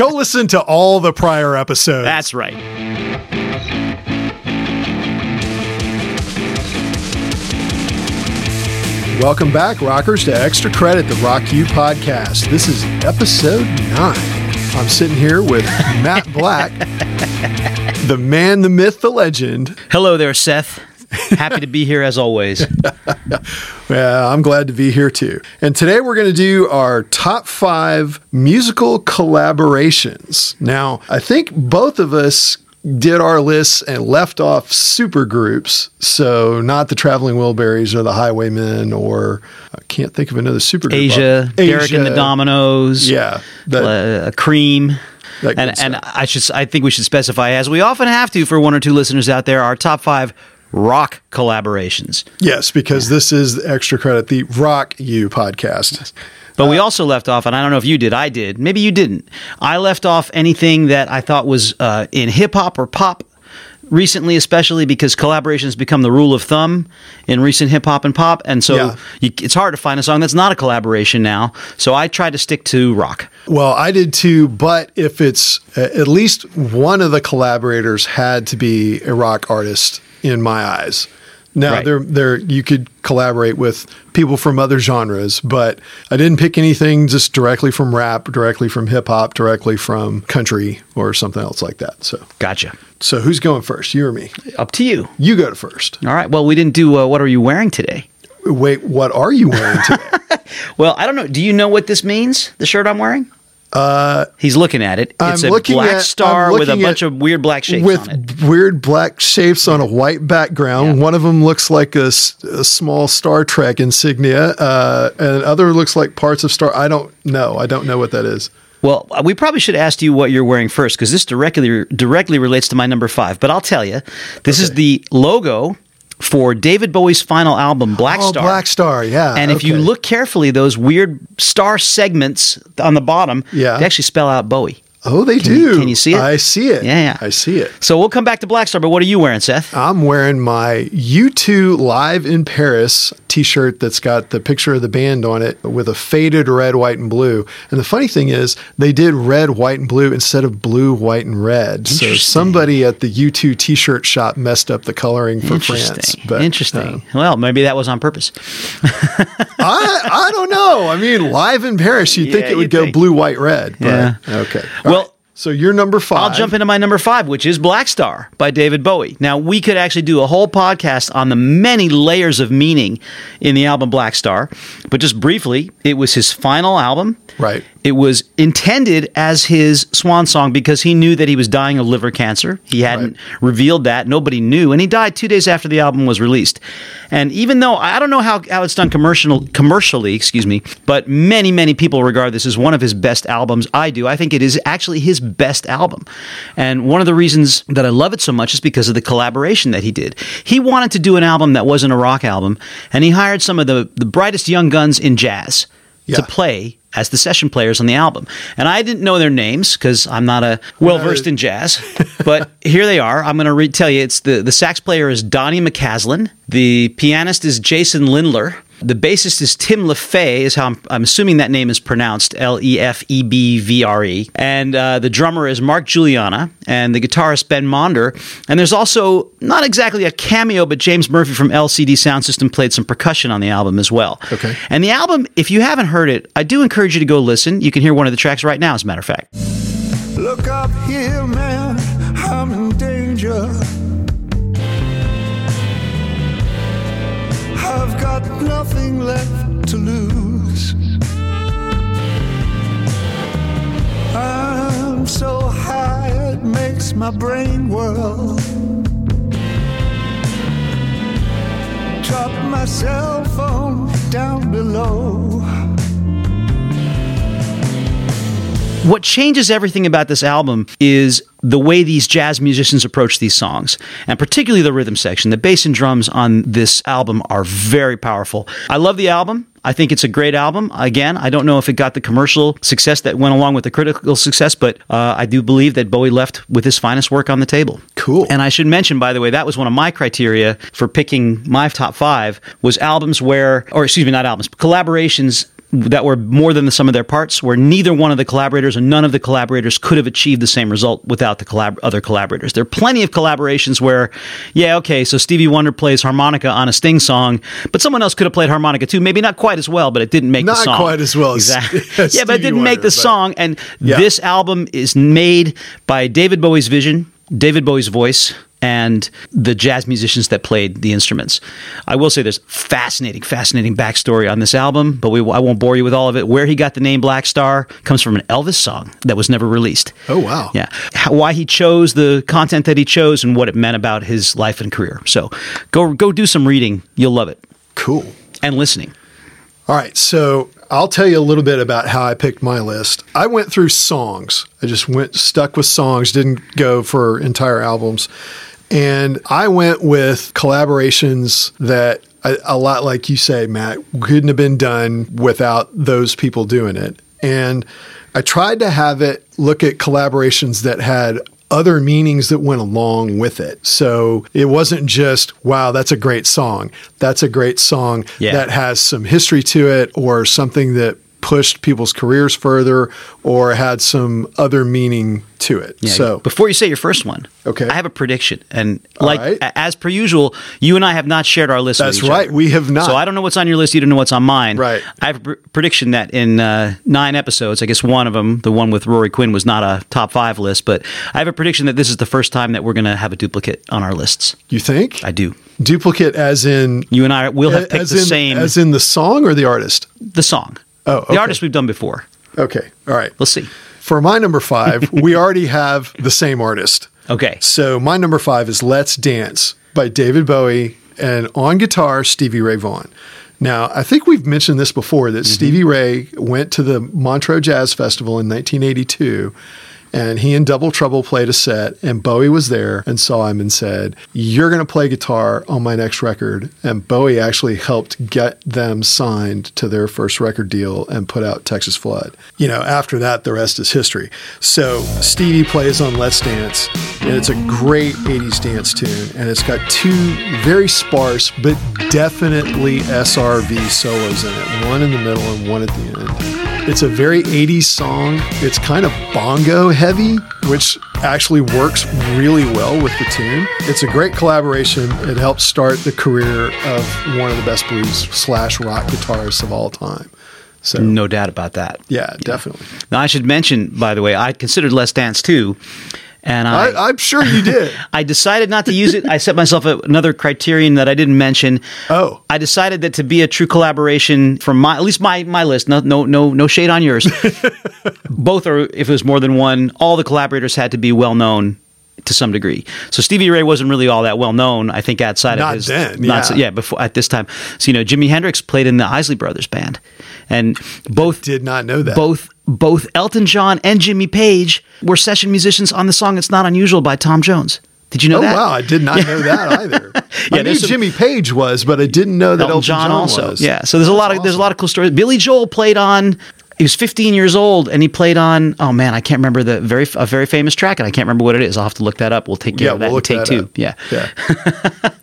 Go listen to all the prior episodes. That's right. Welcome back, rockers, to Extra Credit, the Rock U. podcast. This is episode nine. I'm sitting here with Matt Black, the man, the myth, the legend. Hello there, Seth. Happy to be here as always. Yeah, I'm glad to be here too. And today we're going to do our top five musical collaborations. Now, I think both of us did our lists and left off super groups. So, not the Traveling Wilburys or the Highwaymen, or I can't think of another super group. Asia, Derek and the Dominos. Yeah. That, uh, Cream. And, and. I should I think we should specify, as we often have to for one or two listeners out there, our top five rock collaborations. yes, because this is the Extra Credit, the Rock U. podcast. But we also left off, and I don't know if you did, I did. Maybe you didn't. I left off anything that I thought was uh, in hip hop or pop recently, especially because collaborations become the rule of thumb in recent hip hop and pop. And so Yeah. you, it's hard to find a song that's not a collaboration now. So I tried to stick to rock. Well, I did too, but if it's uh, at least one of the collaborators had to be a rock artist in my eyes. Now Right. there there you could collaborate with people from other genres, but I didn't pick anything just directly from rap, directly from hip hop, directly from country or something else like that. So Gotcha. so who's going first? You or me? Up to you. You go to first. All right. Well, we didn't do uh, what are you wearing today? Wait, what are you wearing today? Well, I don't know. Do you know what this means? The shirt I'm wearing? Uh, he's looking at it. It's I'm a looking black at- star I'm with a looking bunch at- of weird black shapes with on it. weird black shapes on a white background. One of them looks like a, s- a small Star Trek insignia, uh, and other looks like parts of Star. I don't know. I don't know what that is. Well, we probably should ask you what you're wearing first because this directly directly relates to my number five. But I'll tell you, this is the logo for David Bowie's final album, Black oh, Star. Black Star. Yeah. And if you look carefully, those weird star segments on the bottom, Yeah. they actually spell out Bowie. Oh, they Can do. you- can you see it? I see it. Yeah, yeah. I see it. So we'll come back to Blackstar. But what are you wearing, Seth? I'm wearing my U2 Live in Paris t shirt that's got the picture of the band on it with a faded red, white, and blue. And the funny thing is, they did red, white, and blue instead of blue, white, and red. So somebody at the U2 t shirt shop messed up the coloring for Interesting. France. But, Interesting. uh, well, maybe that was on purpose. I, I don't know. I mean, Live in Paris, you'd think it would go think. blue, white, red. But, Yeah. Okay. Well, All right. So you're number 5 I'll jump into my number five, which is Blackstar by David Bowie. Now, we could actually do a whole podcast on the many layers of meaning in the album Blackstar, but just briefly, it was his final album. Right. It was intended as his swan song because he knew that he was dying of liver cancer. He hadn't revealed that. Nobody knew. And he died two days after the album was released. And even though I don't know how, how it's done commercial, commercially, excuse me, but many, many people regard this as one of his best albums. I do. I think it is actually his best album. And one of the reasons that I love it so much is because of the collaboration that he did. He wanted to do an album that wasn't a rock album, and he hired some of the, the brightest young guns in jazz Yeah. to play as the session players on the album. And I didn't know their names because I'm not a well versed in jazz. but here they are. I'm going to re- tell you. It's the the sax player is Donny McCaslin. The pianist is Jason Lindner. The bassist is Tim LeFay, is how I'm, I'm assuming that name is pronounced L E F E B V R E. And uh, the drummer is Mark Guiliana, and the guitarist Ben Monder. And there's also not exactly a cameo, but James Murphy from LCD Soundsystem played some percussion on the album as well. Okay. And the album, if you haven't heard it, I do encourage you to go listen. You can hear one of the tracks right now, as a matter of fact. Look up here, man, I'm in danger. Nothing left to lose. I'm so high, it makes my brain whirl. Drop my cell phone down below. What changes everything about this album is the way these jazz musicians approach these songs, and particularly the rhythm section. The bass and drums on this album are very powerful. I love the album. I think it's a great album. Again, I don't know if it got the commercial success that went along with the critical success, but uh, I do believe that Bowie left with his finest work on the table. Cool. And I should mention, by the way, that was one of my criteria for picking my top five was albums where, or excuse me, not albums, collaborations that were more than the sum of their parts, where neither one of the collaborators or none of the collaborators could have achieved the same result without the collab- other collaborators. There are plenty of collaborations where, yeah, okay, so Stevie Wonder plays harmonica on a Sting song, but someone else could have played harmonica too. Maybe not quite as well, but it didn't make Not the song. quite as well exactly. as yeah, but it didn't make the song. And Yeah. this album is made by David Bowie's vision, David Bowie's voice, and the jazz musicians that played the instruments. I will say there's fascinating, fascinating backstory on this album, but we, I won't bore you with all of it. Where he got the name Black Star comes from an Elvis song that was never released. Oh, wow. Yeah. How, why he chose the content that he chose and what it meant about his life and career. So go go do some reading. You'll love it. Cool. And listening. All right, so I'll tell you a little bit about how I picked my list. I went through songs. I just went stuck with songs, didn't go for entire albums. And I went with collaborations that a, a lot like you say, Matt, couldn't have been done without those people doing it. And I tried to have it look at collaborations that had other meanings that went along with it. So it wasn't just, wow, that's a great song. That's a great song Yeah. that has some history to it or something that pushed people's careers further or had some other meaning to it. Yeah, so before you say your first one, Okay. I have a prediction, and like right. as per usual, you and I have not shared our list. with That's right, other. we have not. So I don't know what's on your list. You don't know what's on mine. Right. I have a pr- prediction that in uh, nine episodes, I guess one of them, the one with Rory Quinn, was not a top five list, but I have a prediction that this is the first time that we're going to have a duplicate on our lists. you think? I do. Duplicate as in You and I will have picked as the in, same as in the song or the artist? the song. Oh, okay. the artist we've done before. Okay. All right. Let's see. For my number 5, we already have the same artist. Okay. So my number 5 is Let's Dance by David Bowie and on guitar Stevie Ray Vaughan. Now, I think we've mentioned this before that mm-hmm. Stevie Ray went to the Montreux Jazz Festival in 1982 and he and Double Trouble played a set and Bowie was there and saw him and said, "You're going to play guitar on my next record." And Bowie actually helped get them signed to their first record deal and put out Texas Flood. You know, after that the rest is history. So, Stevie plays on Let's Dance and it's a great 80s dance tune and it's got two very sparse but definitely SRV solos in it, one in the middle and one at the end. It's a very 80s song. It's kind of bongo heavy, which actually works really well with the tune. It's a great collaboration. It helped start the career of one of the best blues slash rock guitarists of all time. So, No doubt about that. yeah, definitely. Now, I should mention, by the way, I considered Let's Dance too, and I, I, I'm sure you did. I decided not to use it. I set myself another criterion that I didn't mention. Oh. I decided that to be a true collaboration from my at least my my list. No no no no shade on yours. Both are if it was more than one. All the collaborators had to be well known. To some degree, so Stevie Ray wasn't really all that well known. I think outside Not of his, then, not so- yeah. yeah, before at this time. So you know, Jimi Hendrix played in the Isley Brothers band, and both Did not know that. both both Elton John and Jimmy Page were session musicians on the song "It's Not Unusual" by Tom Jones. Did you know Oh that? wow, I did not know that either. yeah, I knew some- Jimmy Page was, but I didn't know that Elton, Elton, John, also. was. Yeah. So there's a lot of there's a lot of cool stories. Billy Joel played on. He was 15 years old, and he played on. Oh man, I can't remember the very a very famous track, and I can't remember what it is. I'll have to look that up. We'll take care Yeah, of that we'll take that two. up. Yeah. Yeah.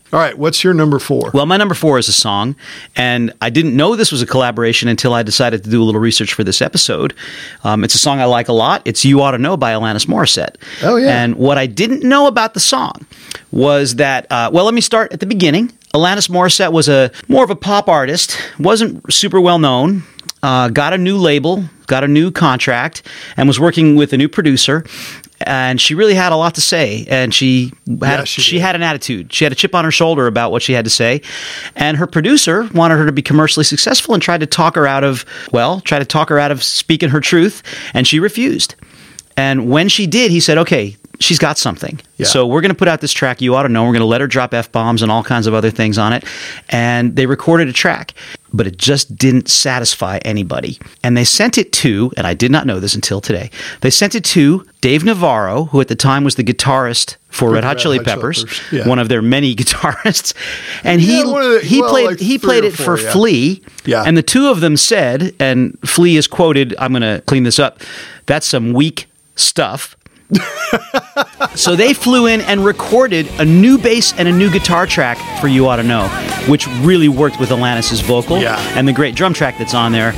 All right, what's your number four? Well, my number four is a song, and I didn't know this was a collaboration until I decided to do a little research for this episode. Um, it's a song I like a lot. It's "You Ought to Know" by Alanis Morissette. Oh, yeah. And what I didn't know about the song was that. Uh, well, let me start at the beginning. Alanis Morissette was a more of a pop artist. wasn't super well known. Uh, got a new label, got a new contract, and was working with a new producer. And she really had a lot to say, and she had Yeah, she she had an attitude. She had a chip on her shoulder about what she had to say. And her producer wanted her to be commercially successful and tried to talk her out of, well, try to talk her out of speaking her truth. And she refused. And when she did, he said, okay, she's got something. Yeah. So we're going to put out this track. You ought to know. We're going to let her drop F bombs and all kinds of other things on it. And they recorded a track, but it just didn't satisfy anybody. And they sent it to, and I did not know this until today, they sent it to Dave Navarro, who at the time was the guitarist for Red Hot Red Chili Hot Chili Peppers, Peppers, yeah. one of their many guitarists. And he Yeah, the- he well, played like he played it four, for. Flea. Yeah. And the two of them said, and Flea is quoted, I'm going to clean this up. That's some weak stuff. so they flew in and recorded a new bass and a new guitar track for You Ought to Know, which really worked with Alanis' vocal Yeah. and the great drum track that's on there.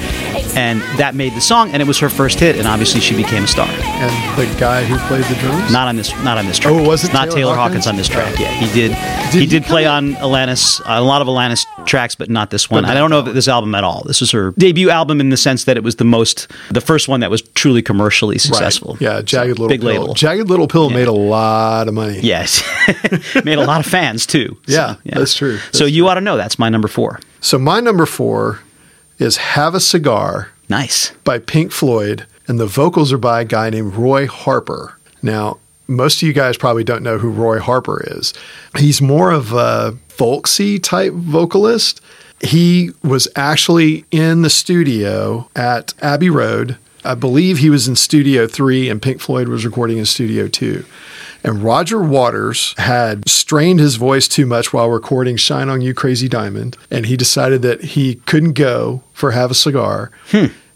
And that made the song, and it was her first hit, and obviously she became a star. And the guy who played the drums? Not on this, not on this track. Oh, was it not Taylor Taylor, Hawkins? Hawkins? on this track? Oh. Yeah, he did. Did he did play on Alanis, a lot of Alanis tracks, but not this one. I don't know this album at all. This was her debut album in the sense that it was the most, the first one that was truly commercially successful. Right. Yeah, Jagged So, Little big Pill. label. Jagged Little Pill made a lot of money. Yes, made a lot of fans too. So, Yeah, that's true. so That's you ought to know that's my number four. So my number four is Have a Cigar Nice. by Pink Floyd, and the vocals are by a guy named Roy Harper. Now, most of you guys probably don't know who Roy Harper is. He's more of a folksy type vocalist. He was actually in the studio at Abbey Road. I believe he was in Studio 3 and Pink Floyd was recording in Studio 2. And Roger Waters had strained his voice too much while recording Shine On You Crazy Diamond. And he decided that he couldn't go for Have a Cigar.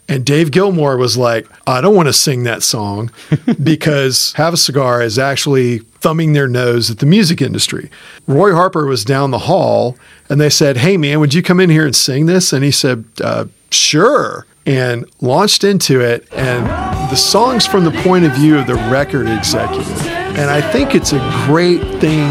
And Dave Gilmour was like, I don't want to sing that song because Have a Cigar is actually thumbing their nose at the music industry. Roy Harper was down the hall and they said, Hey, man, would you come in here and sing this? And he said, uh, Sure. And launched into it. And the song's from the point of view of the record executive. And I think it's a great thing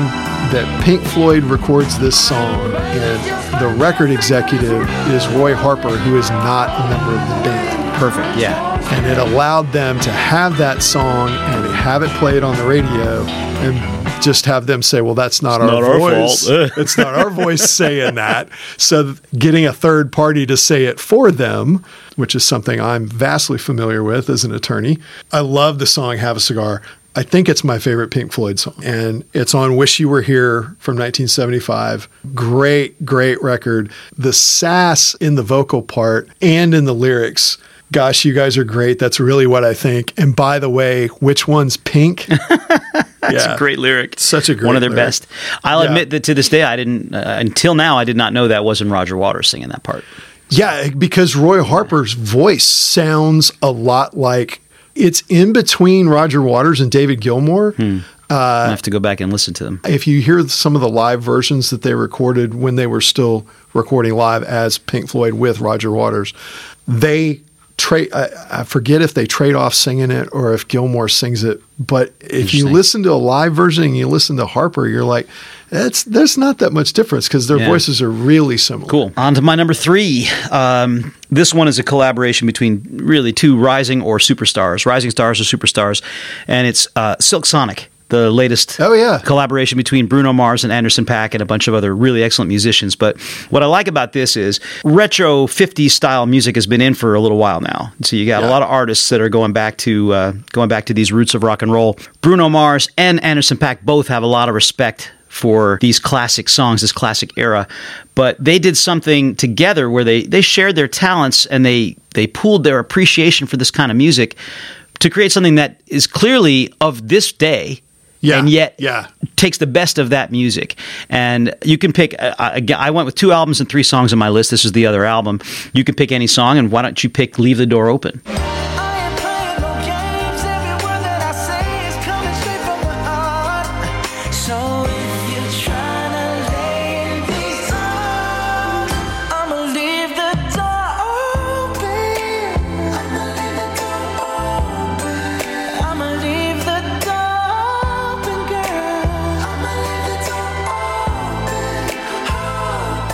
that Pink Floyd records this song. And the record executive is Roy Harper, who is not a member of the band. Perfect. Yeah. And it allowed them to have that song and have it played on the radio and just have them say, well, that's not, our not our voice. fault." it's not our voice saying that. So getting a third party to say it for them, which is something I'm vastly familiar with as an attorney. I love the song Have a Cigar. I think it's my favorite Pink Floyd song. And it's on Wish You Were Here from 1975. Great, great record. The sass in the vocal part and in the lyrics. Gosh, you guys are great. That's really what I think. And by the way, which one's pink? That's Yeah. a great lyric. Such a great one of their lyric. best. I'll Yeah. admit that to this day, I didn't uh, until now. I did not know that wasn't Roger Waters singing that part. Yeah, because Roy Harper's voice sounds a lot like it's in between Roger Waters and David Gilmour. Hmm. Uh, I have to go back and listen to them. If you hear some of the live versions that they recorded when they were still recording live as Pink Floyd with Roger Waters, they trade. I, I forget if they trade off singing it or if Gilmour sings it. But if you listen to a live version and you listen to Harper, you're like, that's there's not that much difference because their Yeah. voices are really similar. Cool. On to my number three. Um, this one is a collaboration between really two rising or superstars, rising stars or superstars, and it's uh, Silk Sonic. The latest Oh, yeah. collaboration between Bruno Mars and Anderson Paak and a bunch of other really excellent musicians. But what I like about this is retro 50s style music has been in for a little while now. So you got a lot of artists that are going back to uh, going back to these roots of rock and roll. Bruno Mars and Anderson Paak both have a lot of respect for these classic songs, this classic era. But they did something together where they they shared their talents and they they pooled their appreciation for this kind of music to create something that is clearly of this day. Yeah, and yet yeah. takes the best of that music. And you can pick. uh, I, I went with two albums and three songs on my list. This is the other album. You can pick any song, and why don't you pick "Leave the Door Open"?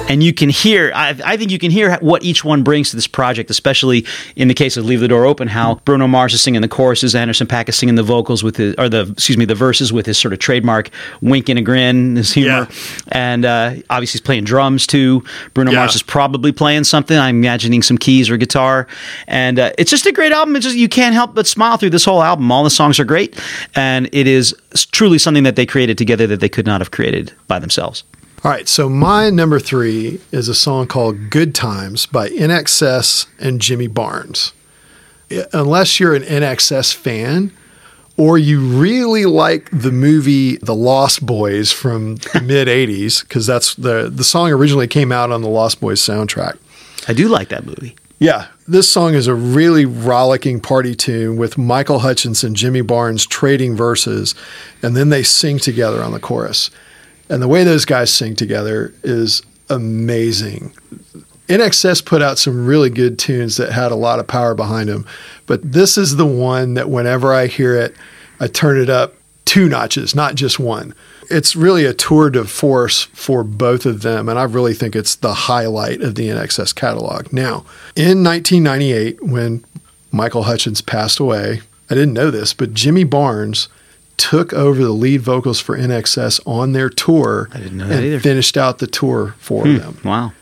And you can hear I, I think you can hear what each one brings to this project especially in the case of leave the door open how bruno mars is singing the choruses anderson paak is singing the vocals with his or the excuse me the verses with his sort of trademark wink and a grin his humor. Yeah. and uh, obviously he's playing drums too. Bruno Yeah. mars is probably playing something. I'm imagining some keys or guitar. And uh, it's just a great album. It's just you can't help but smile through this whole album. All the songs are great. And it is truly something that they created together that they could not have created by themselves All right, so my number three is a song called Good Times by INXS and Jimmy Barnes. Unless you're an INXS fan or you really like the movie The Lost Boys from the mid 80s, because that's the, the song originally came out on the Lost Boys soundtrack. i do like that movie Yeah, this song is a really rollicking party tune with Michael Hutchence and Jimmy Barnes trading verses, and then they sing together on the chorus. And the way those guys sing together is amazing. INXS put out some really good tunes that had a lot of power behind them, but this is the one that whenever I hear it, I turn it up two notches, not just one. It's really a tour de force for both of them, and I really think it's the highlight of the INXS catalog. Now, in 1998, when Michael Hutchence passed away, I didn't know this, but Jimmy Barnes took over the lead vocals for INXS on their tour I didn't know that and either. finished out the tour for hmm. them Wow.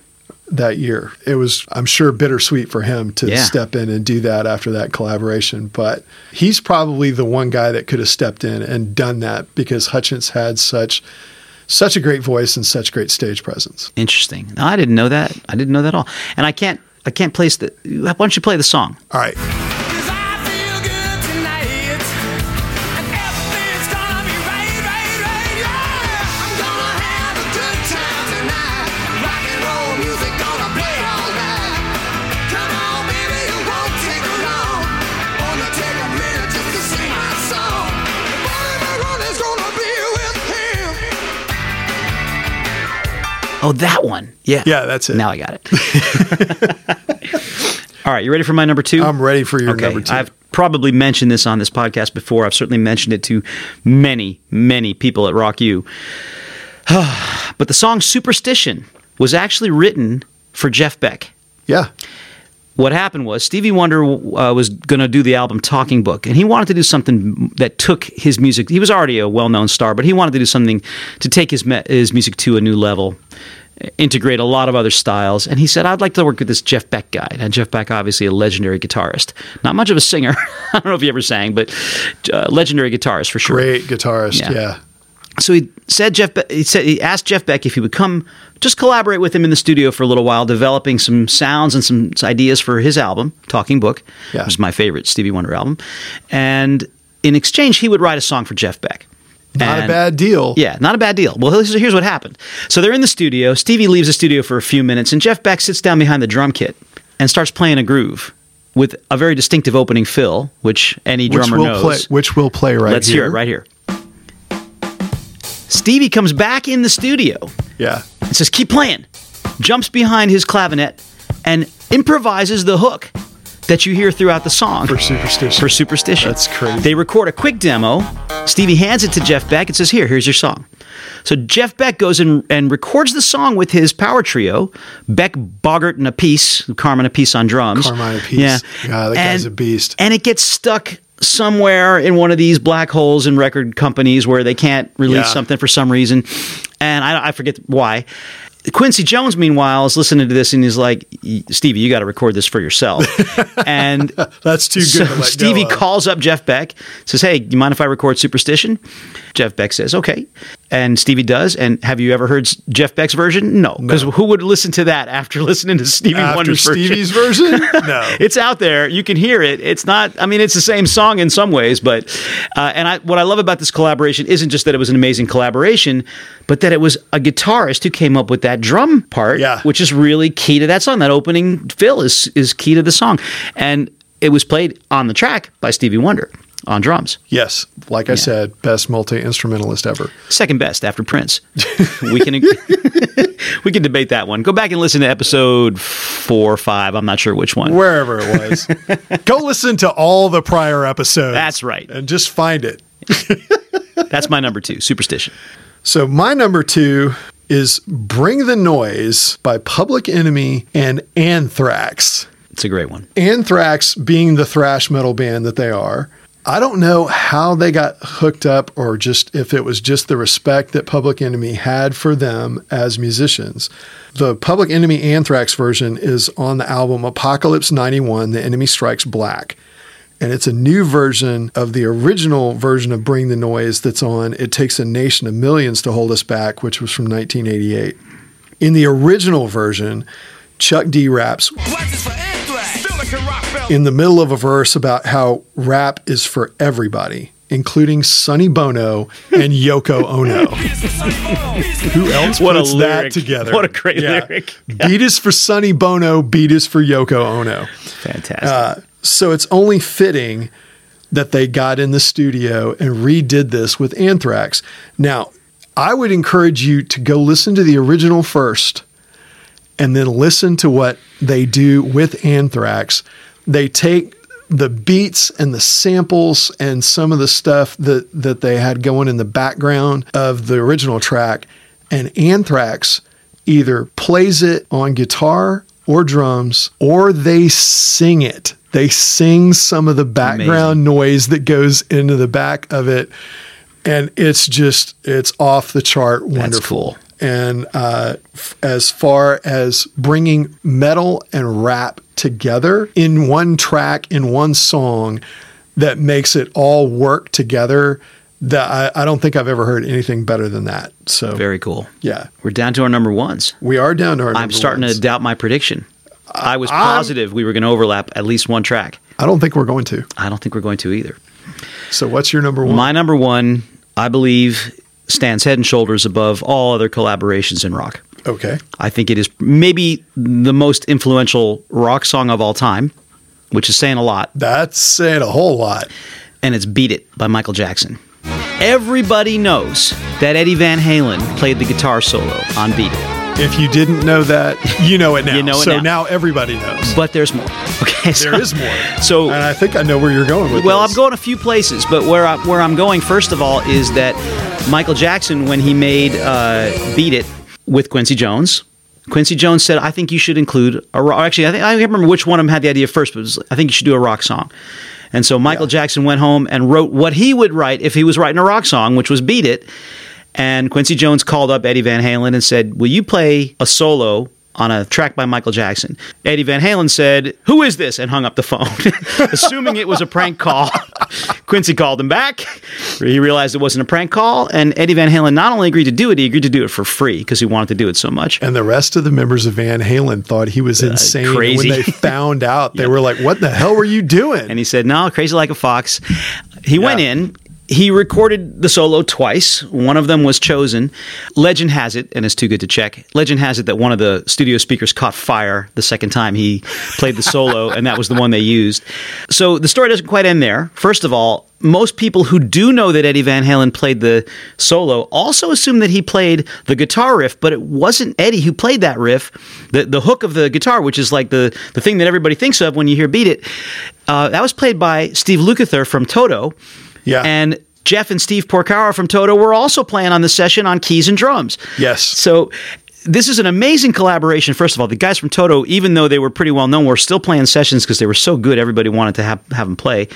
that year. It was, I'm sure, bittersweet for him to Yeah. step in and do that after that collaboration. But he's probably the one guy that could have stepped in and done that because Hutchence had such such a great voice and such great stage presence. Interesting. No, I didn't know that. I didn't know that at all. And I can't. I can't place the. Why don't you play the song? All right. Oh, that one. Yeah. Yeah, that's it. Now I got it. all right. You ready for my number two? I'm ready for your okay. number two. I've probably mentioned this on this podcast before. I've certainly mentioned it to many, many people at Rock U. but the song Superstition was actually written for Jeff Beck. yeah. What happened was Stevie Wonder uh, was going to do the album Talking Book, and he wanted to do something that took his music. He was already a well-known star, but he wanted to do something to take his me- his music to a new level, integrate a lot of other styles. And he said, "I'd like to work with this Jeff Beck guy." And Jeff Beck, obviously a legendary guitarist, not much of a singer. I don't know if he ever sang, but uh, legendary guitarist for sure. Great guitarist. Yeah. Yeah. So he said Jeff. Be- he said he asked Jeff Beck if he would come just collaborate with him in the studio for a little while, developing some sounds and some ideas for his album, Talking Book, Yeah. which is my favorite Stevie Wonder album. And in exchange, he would write a song for Jeff Beck. Not a bad deal. yeah, not a bad deal. Well, here's, here's what happened. So they're in the studio. Stevie leaves the studio for a few minutes, and Jeff Beck sits down behind the drum kit and starts playing a groove with a very distinctive opening fill, which any Which drummer we'll knows. play which we'll play right Let's here. hear it right here. Stevie comes back in the studio Yeah. and says, Keep playing. Jumps behind his clavinet and improvises the hook that you hear throughout the song For Superstition. for Superstition. That's crazy. They record a quick demo. Stevie hands it to Jeff Beck and says, Here, here's your song. So Jeff Beck goes and, and records the song with his power trio, Beck, Bogert, and Appice, Carmine Appice on drums. Carmine Appice. Yeah. God, that guy's a beast. And it gets stuck somewhere in one of these black holes in record companies where they can't release Yeah. something for some reason. And I, I forget why. Quincy Jones, meanwhile, is listening to this and he's like, Stevie, you got to record this for yourself. and That's too good so to let Stevie calls up Jeff Beck, says, "Hey, do you mind if I record Superstition?" Jeff Beck says, "Okay," and Stevie does. And have you ever heard Jeff Beck's version? No, because who would listen to that after listening to Stevie After Wonder's Stevie's version? version? No. it's out there. You can hear it. It's not. I mean, it's the same song in some ways, but uh, and I, what I love about this collaboration isn't just that it was an amazing collaboration, but that it was a guitarist who came up with that drum part, Yeah. which is really key to that song. That opening fill is is key to the song, and it was played on the track by Stevie Wonder on drums. Yes. Like I said, best multi instrumentalist ever. Second best after Prince. we can we can debate that one. Go back and listen to episode four or five. I'm not sure which one. Wherever it was. Go listen to all the prior episodes. That's right. And just find it. That's my number two, Superstition. So my number two is Bring the Noise by Public Enemy and Anthrax. It's a great one. Anthrax being the thrash metal band that they are. I don't know how they got hooked up or just if it was just the respect that Public Enemy had for them as musicians. The Public Enemy Anthrax version is on the album Apocalypse 91 The Enemy Strikes Black. And it's a new version of the original version of Bring the Noise that's on It Takes a Nation of Millions to Hold Us Back, which was from 1988. In the original version, Chuck D raps What's this for Anthrax? Silicon Rock Belt. in the middle of a verse about how rap is for everybody, including Sonny Bono and Yoko Ono. Who else What a puts lyric. that together? What a great lyric. Beat is for Sonny Bono, beat is for Yoko Ono. Fantastic. Uh, so it's only fitting that they got in the studio and redid this with Anthrax. Now, I would encourage you to go listen to the original first and then listen to what they do with Anthrax. They take the beats and the samples and some of the stuff that that they had going in the background of the original track and Anthrax either plays it on guitar or drums or they sing it. They sing some of the background noise that goes into the back of it and it's just it's off the chart wonderful. cool. And uh, f- as far as bringing metal and rap together in one track, in one song, that makes it all work together, that I, I don't think I've ever heard anything better than that. So Very cool. yeah, We're down to our number ones. we are down to our. I'm starting ones. to doubt my prediction. I was I'm- positive we were going to overlap at least one track. I don't think we're going to. I don't think we're going to either. So what's your number one? My number one, I believe, stands head and shoulders above all other collaborations in rock. okay. I think it is maybe the most influential rock song of all time, which is saying a lot, That's saying a whole lot. and it's Beat It by Michael Jackson. Everybody knows that Eddie Van Halen played the guitar solo on Beat It. If you didn't know that, you know it now. You know it so now. everybody knows. But there's more. Okay, so, there is more. So and I think I know where you're going with Well, this. I'm going a few places, but where I, where I'm going first of all is that Michael Jackson, when he made uh, "Beat It" with Quincy Jones, Quincy Jones said, "I think you should include a rock." Actually, I think I can't remember which one of them had the idea first, but it was, I think you should do a rock song. And so Michael Jackson went home and wrote what he would write if he was writing a rock song, which was "Beat It." And Quincy Jones called up Eddie Van Halen and said, Will you play a solo on a track by Michael Jackson? Eddie Van Halen said, Who is this? and hung up the phone, assuming it was a prank call. Quincy called him back. He realized it wasn't a prank call. And Eddie Van Halen not only agreed to do it, he agreed to do it for free because he wanted to do it so much. And the rest of the members of Van Halen thought he was uh, insane. crazy. When they found out, they were like, "What the hell were you doing?" And he said, No, crazy like a fox. He went in. He recorded the solo twice. One of them was chosen. Legend has it, and it's too good to check. Legend has it that one of the studio speakers caught fire the second time he played the solo, and that was the one they used. So the story doesn't quite end there. First of all, most people who do know that Eddie Van Halen played the solo also assume that he played the guitar riff, but it wasn't Eddie who played that riff. The the hook of the guitar, which is like the the thing that everybody thinks of when you hear "Beat It," uh, that was played by Steve Lukather from Toto. Yeah. and Jeff and Steve Porcaro from Toto were also playing on the session on keys and drums. Yes. So this is an amazing collaboration. First of all, the guys from Toto, even though they were pretty well known, were still playing sessions because they were so good. Everybody wanted to have have them play.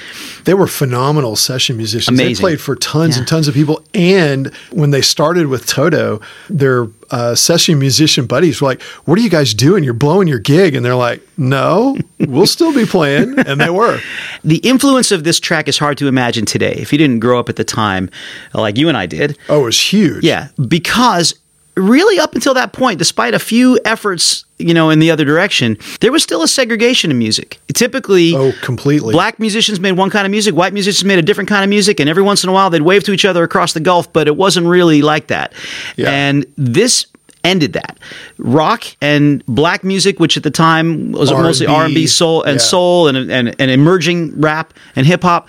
They were phenomenal session musicians. They played for tons Yeah. and tons of people. And when they started with Toto, their uh, session musician buddies were like, "What are you guys doing? You're blowing your gig." And they're like, "No, we'll still be playing." And they were. The influence of this track is hard to imagine today if you didn't grow up at the time, like you and I did. Oh, it was huge. Yeah, because really up until that point, despite a few efforts, you know, in the other direction, there was still a segregation in music. Typically, Oh, completely. black musicians made one kind of music, white musicians made a different kind of music, and every once in a while they'd wave to each other across the Gulf, but it wasn't really like that. Yeah. And this ended that. Rock and black music, which at the time was mostly R&B, R&B, soul and yeah. soul and, and and emerging rap and hip hop,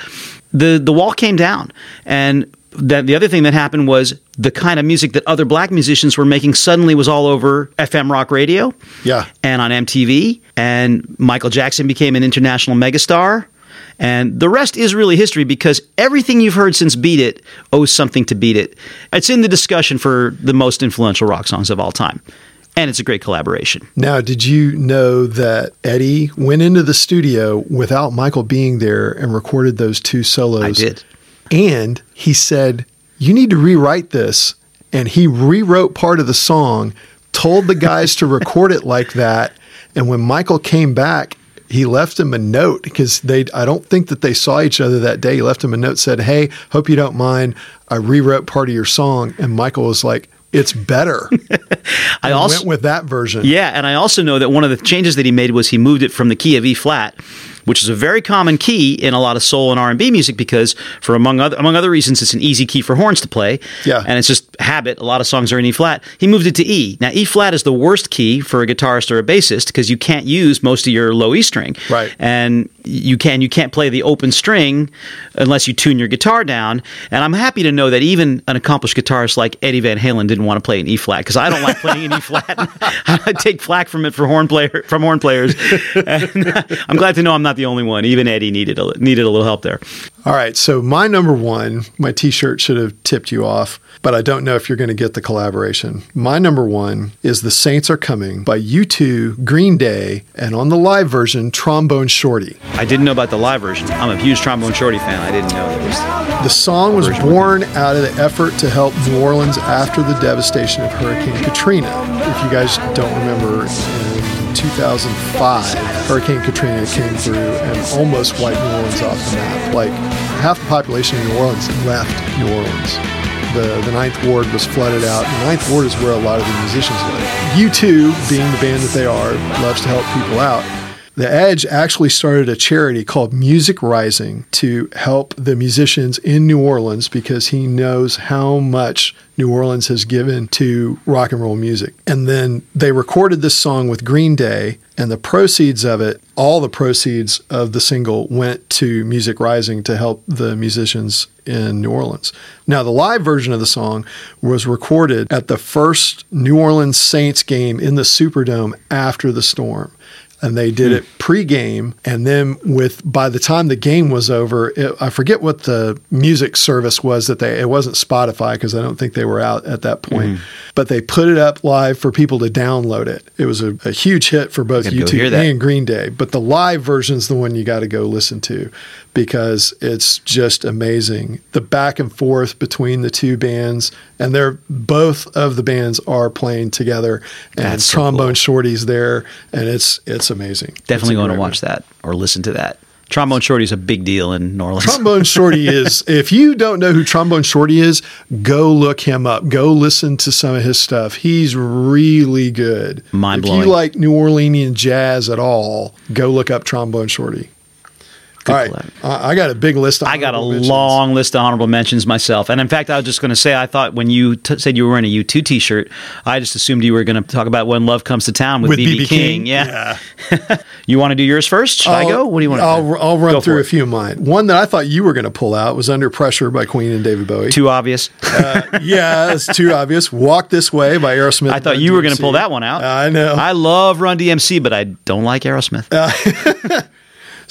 the the wall came down. And that the other thing that happened was the kind of music that other black musicians were making suddenly was all over FM rock radio Yeah. and on MTV. And Michael Jackson became an international megastar. And the rest is really history because everything you've heard since Beat It owes something to Beat It. It's in the discussion for the most influential rock songs of all time. And it's a great collaboration. Now, did you know that Eddie went into the studio without Michael being there and recorded those two solos? I did. And he said, You need to rewrite this. And he rewrote part of the song, told the guys to record it like that. And when Michael came back, he left him a note because they I don't think that they saw each other that day. He left him a note said, "Hey, hope you don't mind. I rewrote part of your song." And Michael was like, "It's better." I also went with that version. Yeah, and I also know that one of the changes that he made was he moved it from the key of E flat which is a very common key in a lot of soul and R&B music because for among other among other reasons it's an easy key for horns to play. Yeah. And it's just habit. A lot of songs are in E flat. He moved it to E. Now E flat is the worst key for a guitarist or a bassist because you can't use most of your low E string. Right. And you can you can't play the open string unless you tune your guitar down. And I'm happy to know that even an accomplished guitarist like Eddie Van Halen didn't want to play an E flat because I don't like playing in E flat. I take flack from it for horn player from horn players. And uh, I'm glad to know I'm not the only one. Even Eddie needed a, needed a little help there. All right, so my number one, my T-shirt should have tipped you off, but I don't know if you're going to get the collaboration. My number one is "The Saints Are Coming" by U2, Green Day, and on the live version, Trombone Shorty. I didn't know about the live version. I'm a huge Trombone Shorty fan. I didn't know there was. The song was born out of the effort to help New Orleans after the devastation of Hurricane Katrina. If you guys don't remember, 2005, Hurricane Katrina came through and almost wiped New Orleans off the map. Like half the population of New Orleans left New Orleans. The, the Ninth Ward was flooded out. The Ninth Ward is where a lot of the musicians live. U2, being the band that they are, loves to help people out. The Edge actually started a charity called Music Rising to help the musicians in New Orleans because he knows how much New Orleans has given to rock and roll music. And then they recorded this song with Green Day, and the proceeds of it, all the proceeds of the single, went to Music Rising to help the musicians in New Orleans. Now, the live version of the song was recorded at the first New Orleans Saints game in the Superdome after the storm and they did hmm. it pre-game and then with by the time the game was over it, i forget what the music service was that they it wasn't spotify because i don't think they were out at that point hmm. but they put it up live for people to download it. It was a, a huge hit for both Gotta go hear U2 and green day but the live version is the one you got to go listen to because it's just amazing. The back and forth between the two bands and they're both of the bands are playing together and That's so trombone cool. shorty's there and it's it's amazing Definitely going to watch that or listen to that. Trombone Shorty is a big deal in New Orleans. Trombone Shorty is, if you don't know who Trombone Shorty is, go look him up. Go listen to some of his stuff. He's really good. Mind-blowing. If you like New Orleanian jazz at all, go look up Trombone Shorty. Good all right. collab. I I got a big list of I got a mentions. long list of honorable mentions myself. And in fact, I was just going to say, I thought when you t- said you were wearing a U2 t shirt, I just assumed you were going to talk about When Love Comes to Town with, with BB BB King. Yeah. you want to do yours first? Should I go? What do you want to I'll, I'll run Go through a few of mine. One that I thought you were going to pull out was Under Pressure by Queen and David Bowie. Too obvious. Uh, yeah, it's too obvious. Walk This Way by Aerosmith. I thought Run you were going to pull that one out. I know. I love Run DMC, but I don't like Aerosmith. Uh,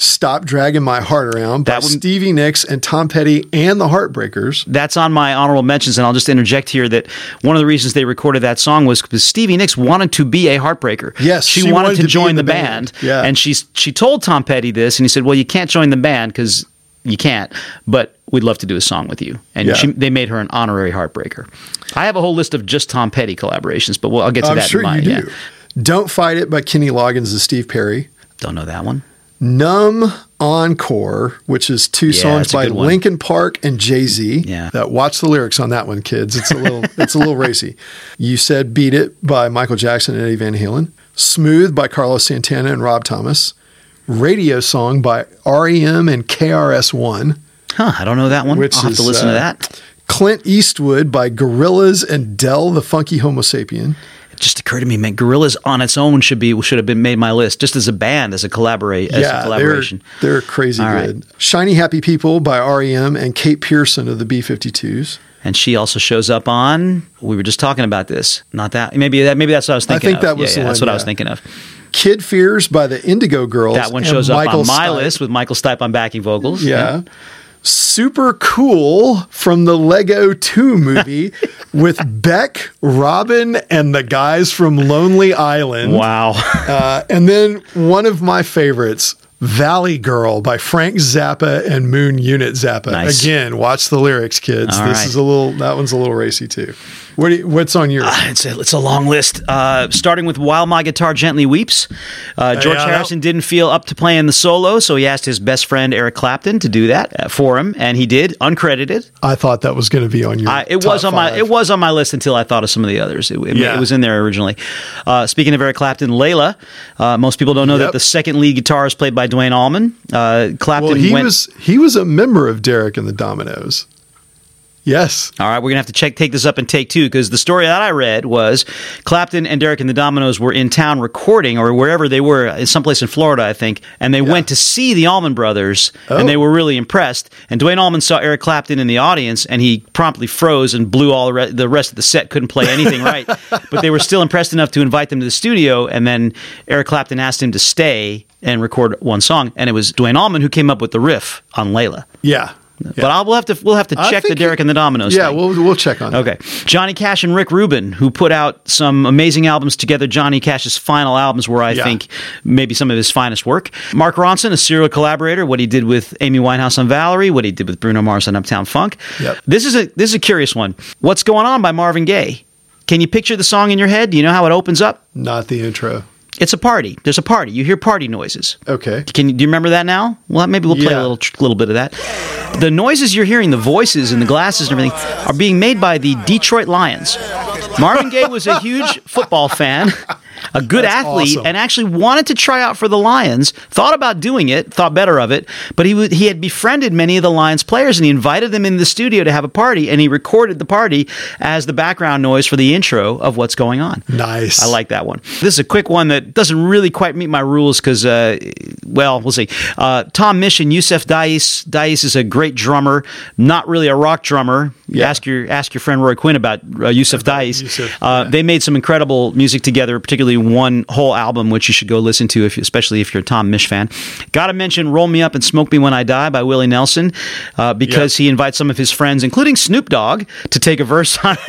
Stop Dragging My Heart Around by That Stevie Nicks and Tom Petty and the Heartbreakers. that's on my honorable mentions, and I'll just interject here that one of the reasons they recorded that song was because Stevie Nicks wanted to be a heartbreaker. Yes, she, she wanted, wanted to to join the the band. band. Yeah. and she she told Tom Petty this, and he said, "Well, you can't join the band because you can't, but we'd love to do a song with you." And Yeah. she, they made her an honorary heartbreaker. I have a whole list of just Tom Petty collaborations, but we'll, I'll get to I'm that. sure in my, you do. yeah. Don't Fight It by Kenny Loggins and Steve Perry. Don't know that one. Numb Encore, which is two Yeah, songs by. Linkin Park and Jay Z. Yeah. That watch the lyrics on that one, kids. It's a little it's a little racy. You said Beat It by Michael Jackson and Eddie Van Halen. Smooth by Carlos Santana and Rob Thomas. Radio Song by REM and KRS One. Huh? I don't know that one. Which I'll have to is, listen to uh, that. Clint Eastwood by Gorillaz and Del the Funky Homosapien. Just occurred to me, man, Gorillaz on its own should be should have been made my list, just as a band, as a collaborate, as a collaboration. They're, they're crazy All right. good. Shiny Happy People by REM and Kate Pierson of the B 52s. And she also shows up on. We were just talking about this. Not that. Maybe that. Maybe that's what I was thinking. I think of. that was Yeah, yeah, That's one, what I was thinking of. Kid Fears by the Indigo Girls. That one shows up Michael on my Stipe. list with Michael Stipe on backing vocals. Yeah. Super cool from the Lego 2 movie with Beck, Robyn, and the guys from Lonely Island. Wow. Uh, and then one of my favorites, Valley Girl by Frank Zappa and Moon Unit Zappa. Nice. Again, watch the lyrics, kids. All this right. is a little. That one's a little racy too. What do you, what's on yours? It's a, it's a long list. Uh, starting with While My Guitar Gently Weeps. Uh, George yeah, that- Harrison didn't feel up to playing the solo, so he asked his best friend Eric Clapton to do that uh, for him, and he did, uncredited. I thought that was going to be on your. I, it top was on my it was on my list until I thought of some of the others. It, it, Yeah. it was in there originally. Uh, speaking of Eric Clapton, Layla. Uh, most people don't know that the second lead guitar is played by Duane Allman. Uh, Clapton Well, he went. was he was a member of Derek and the Dominos. Yes. All right, we're gonna have to check take this up and take two because the story that I read was Clapton and Derek and the Dominos were in town recording or wherever they were, in someplace in Florida, I think, and they went to see the Allman Brothers Oh. and they oh. were really impressed. And Duane Allman saw Eric Clapton in the audience and he promptly froze and blew all the, re- the rest of the set, couldn't play anything right. But they were still impressed enough to invite them to the studio, and then Eric Clapton asked him to stay and record one song, and it was Duane Allman who came up with the riff on Layla. Yeah. But I'll, we'll have to we'll have to check the Derek it- and the Dominos. Yeah, thing. we'll we'll check on that. Okay. Johnny Cash and Rick Rubin, who put out some amazing albums together. Johnny Cash's final albums were, I Yeah. think, maybe some of his finest work. Mark Ronson, a serial collaborator, what he did with Amy Winehouse on Valerie, what he did with Bruno Mars on Uptown Funk. Yep. This is a this is a curious one. What's going on by Marvin Gaye? Can you picture the song in your head? Do you know how it opens up? Not the intro. It's a party. There's a party. You hear party noises. Okay. Can you, do you remember that now? Well, maybe we'll play Yeah. a little little bit of that. The noises you're hearing, the voices and the glasses and everything, are being made by the Detroit Lions. Marvin Gaye was a huge football fan, a good That's athlete, awesome. and actually wanted to try out for the Lions. Thought about doing it, thought better of it, but he w- he had befriended many of the Lions players, and he invited them in the studio to have a party, and he recorded the party as the background noise for the intro of what's going on. Nice. I like that one. This is a quick one that doesn't really quite meet my rules because, uh, well, we'll see. Uh, Tom Mission, Yussef Dayes. Dayes is a great drummer, not really a rock drummer. Yeah. Ask your ask your friend Roy Quinn about uh, Yussef Dayes. Uh, yeah. They made some incredible music together, particularly one whole album, which you should go listen to, if, especially if you're a Tom Misch fan. Got to mention "Roll Me Up and Smoke Me When I Die" by Willie Nelson uh, because he invites some of his friends, including Snoop Dogg, to take a verse on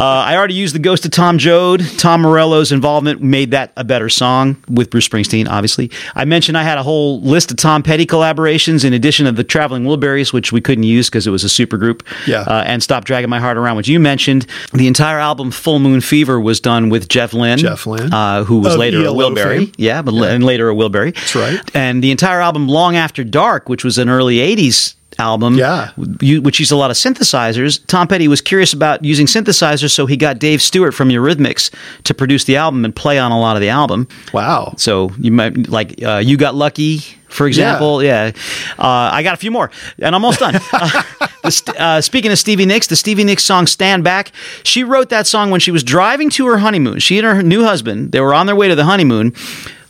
Uh, I already used the Ghost of Tom Joad. Tom Morello's involvement made that a better song with Bruce Springsteen, obviously. I mentioned I had a whole list of Tom Petty collaborations in addition of the Traveling Wilburys, which we couldn't use because it was a supergroup. Yeah. Uh, and Stop Dragging My Heart Around, which you mentioned. The entire album Full Moon Fever was done with Jeff Lynne. Jeff Lynne. Uh, who was Of later a ELO Wilbury. fame. Yeah, but and later a Wilbury. That's right. And the entire album Long After Dark, which was an early 80s album Yeah. which used a lot of synthesizers. Tom Petty was curious about using synthesizers, so he got Dave Stewart from Eurythmics to produce the album and play on a lot of the album. Wow. So you might like uh, "You Got Lucky," for example. Yeah, Uh, I got a few more, and I'm almost done. uh, st- uh, speaking of Stevie Nicks, the Stevie Nicks song "Stand Back," she wrote that song when she was driving to her honeymoon. She and her new husband they were on their way to the honeymoon.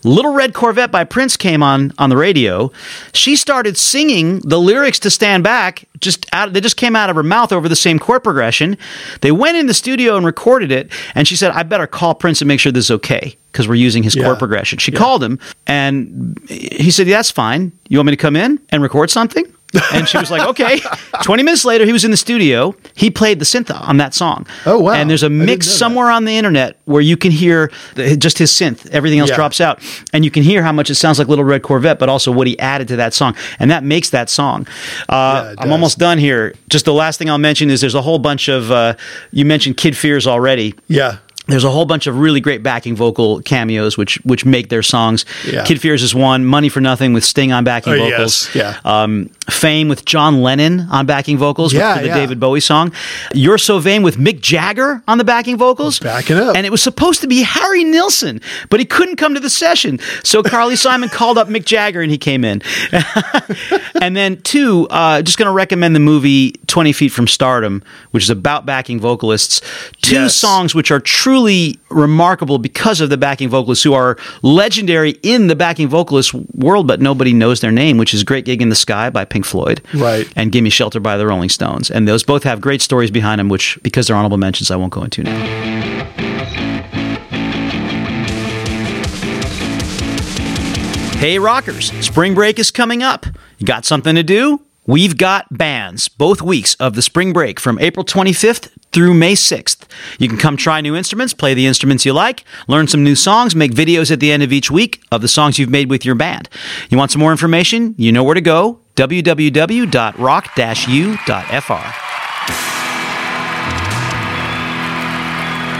Little Red Corvette by Prince came on on the radio. She started singing the lyrics to Stand Back just out they just came out of her mouth over the same chord progression. They went in the studio and recorded it and she said I better call Prince and make sure this is okay because we're using his Yeah. chord progression. She called him and he said, yeah, "That's fine. You want me to come in and record something?" And she was like, "Okay." Twenty minutes later, he was in the studio. He played the synth on that song. Oh, wow. And there's a mix know that. somewhere on the internet where you can hear the, just his synth. Everything else Yeah. drops out, and you can hear how much it sounds like Little Red Corvette, but also what he added to that song, and that makes that song. Uh, Yeah, I'm almost done here. Just the last thing I'll mention is there's a whole bunch of uh, you mentioned Kid Fears already Yeah. There's a whole bunch of really great backing vocal cameos which which make their songs. Yeah. Kid Fears is one. Money for Nothing with Sting on backing Oh, vocals. yes. Yeah. Um, Fame with John Lennon on backing vocals Yeah, for the yeah. David Bowie song. You're So Vain with Mick Jagger on the backing vocals. Backing up. And it was supposed to be Harry Nilsson, but he couldn't come to the session. So Carly Simon called up Mick Jagger and he came in. and then two, uh, just going to recommend the movie 20 Feet from Stardom, which is about backing vocalists. Two Yes. songs which are truly remarkable because of the backing vocalists who are legendary in the backing vocalist world, but nobody knows their name, which is Great Gig in the Sky by Pink Floyd. Right. And Gimme Shelter by the Rolling Stones. And those both have great stories behind them, which, because they're honorable mentions, I won't go into now. Hey, rockers, spring break is coming up. You got something to do? We've got bands both weeks of the spring break from April 25th through May 6th. You can come try new instruments, play the instruments you like, learn some new songs, make videos at the end of each week of the songs you've made with your band. You want some more information? You know where to go www.rock-u.fr.